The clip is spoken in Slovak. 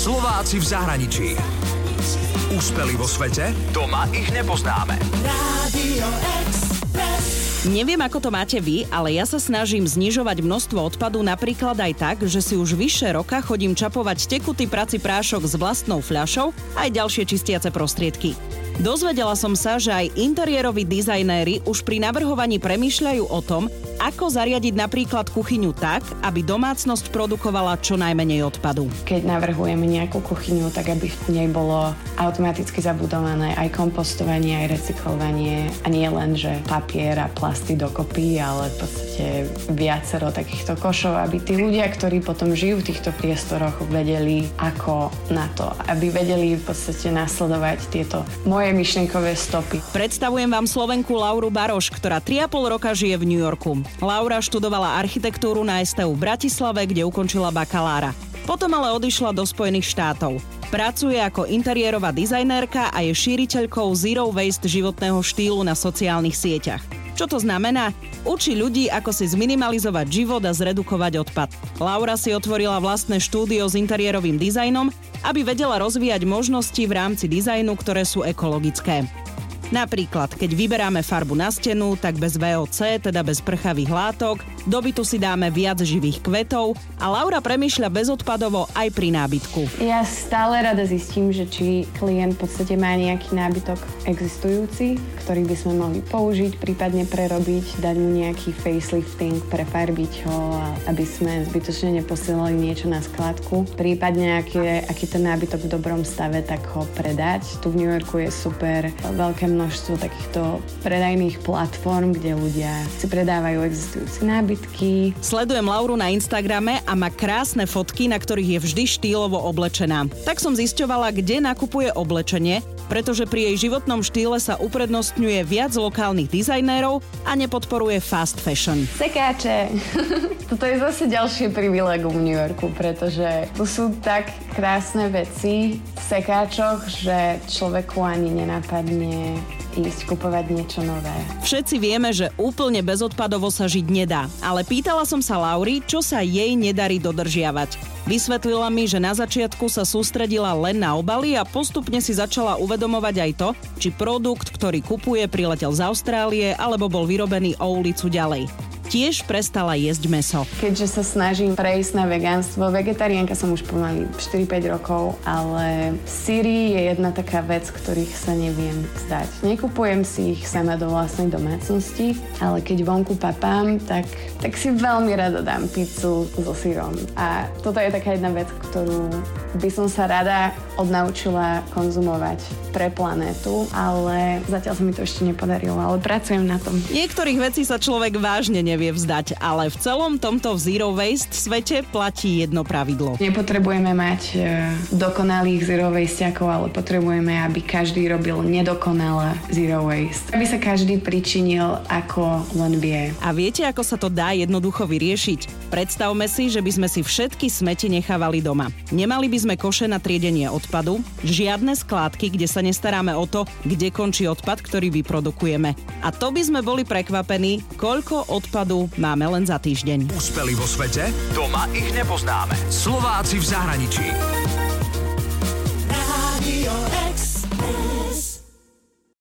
Slováci v zahraničí. Úspeli vo svete? Doma ich nepoznáme. Radio Neviem, ako to máte vy, ale ja sa snažím znižovať množstvo odpadu napríklad aj tak, že si už vyše roka chodím čapovať tekutý praci prášok s vlastnou fľašou aj ďalšie čistiace prostriedky. Dozvedela som sa, že aj interiéroví dizajnéri už pri navrhovaní premýšľajú o tom, ako zariadiť napríklad kuchyňu tak, aby domácnosť produkovala čo najmenej odpadu. Keď navrhujeme nejakú kuchyňu, tak aby v nej bolo automaticky zabudované aj kompostovanie, aj recyklovanie a nie len, že papier a plasty dokopy, ale v podstate viacero takýchto košov, aby tí ľudia, ktorí potom žijú v týchto priestoroch, vedeli ako na to, aby vedeli v podstate nasledovať tieto moje myšlenkové stopy. Predstavujem vám Slovenku Lauru Baroš, ktorá 3,5 roka žije v New Yorku. Laura študovala architektúru na STU v Bratislave, kde ukončila bakalára. Potom ale odišla do Spojených štátov. Pracuje ako interiérová dizajnérka a je šíriteľkou Zero Waste životného štýlu na sociálnych sieťach. Čo to znamená? Učí ľudí, ako si zminimalizovať život a zredukovať odpad. Laura si otvorila vlastné štúdio s interiérovým dizajnom, aby vedela rozvíjať možnosti v rámci dizajnu, ktoré sú ekologické. Napríklad, keď vyberáme farbu na stenu, tak bez VOC, teda bez prchavých látok, do bytu si dáme viac živých kvetov a Laura premýšľa bezodpadovo aj pri nábytku. Ja stále rada zistím, že či klient v podstate má nejaký nábytok existujúci, ktorý by sme mohli použiť, prípadne prerobiť, dať mu nejaký facelifting, prefarbiť ho, aby sme zbytočne neposielali niečo na skladku. Prípadne, aký aký ten nábytok v dobrom stave, tak ho predať. Tu v New Yorku je super veľké množstvo takýchto predajných platform, kde ľudia si predávajú existujúce nábytky. Sledujem Lauru na Instagrame a má krásne fotky, na ktorých je vždy štýlovo oblečená. Tak som zisťovala, kde nakupuje oblečenie, pretože pri jej životnom štýle sa uprednostňuje viac lokálnych dizajnérov a nepodporuje fast fashion. Sekáče. Toto je zase ďalšie privilegum v New Yorku, pretože tu sú tak krásne veci v sekáčoch, že človeku ani nenapadne ísť kupovať niečo nové. Všetci vieme, že úplne bezodpadovo sa žiť nedá, ale pýtala som sa Lauri, čo sa jej nedarí dodržiavať. Vysvetlila mi, že na začiatku sa sústredila len na obaly a postupne si začala uvedomovať aj to, či produkt, ktorý kupuje, priletel z Austrálie alebo bol vyrobený o ulicu ďalej tiež prestala jesť meso. Keďže sa snažím prejsť na vegánstvo, vegetariánka som už pomaly 4-5 rokov, ale síry je jedna taká vec, ktorých sa neviem vzdať. Nekupujem si ich sama do vlastnej domácnosti, ale keď vonku papám, tak, tak si veľmi rada dám pizzu so sírom. A toto je taká jedna vec, ktorú by som sa rada odnaučila konzumovať pre planétu, ale zatiaľ sa mi to ešte nepodarilo, ale pracujem na tom. Niektorých vecí sa človek vážne nevie nevie vzdať, ale v celom tomto zero waste svete platí jedno pravidlo. Nepotrebujeme mať e, dokonalých zero wasteakov, ale potrebujeme, aby každý robil nedokonalé zero waste. Aby sa každý pričinil, ako len vie. A viete, ako sa to dá jednoducho vyriešiť? Predstavme si, že by sme si všetky smeti nechávali doma. Nemali by sme koše na triedenie odpadu, žiadne skládky, kde sa nestaráme o to, kde končí odpad, ktorý vyprodukujeme. A to by sme boli prekvapení, koľko odpadu prehľadu máme len za týždeň. Úspeli vo svete? Doma ich nepoznáme. Slováci v zahraničí. Radio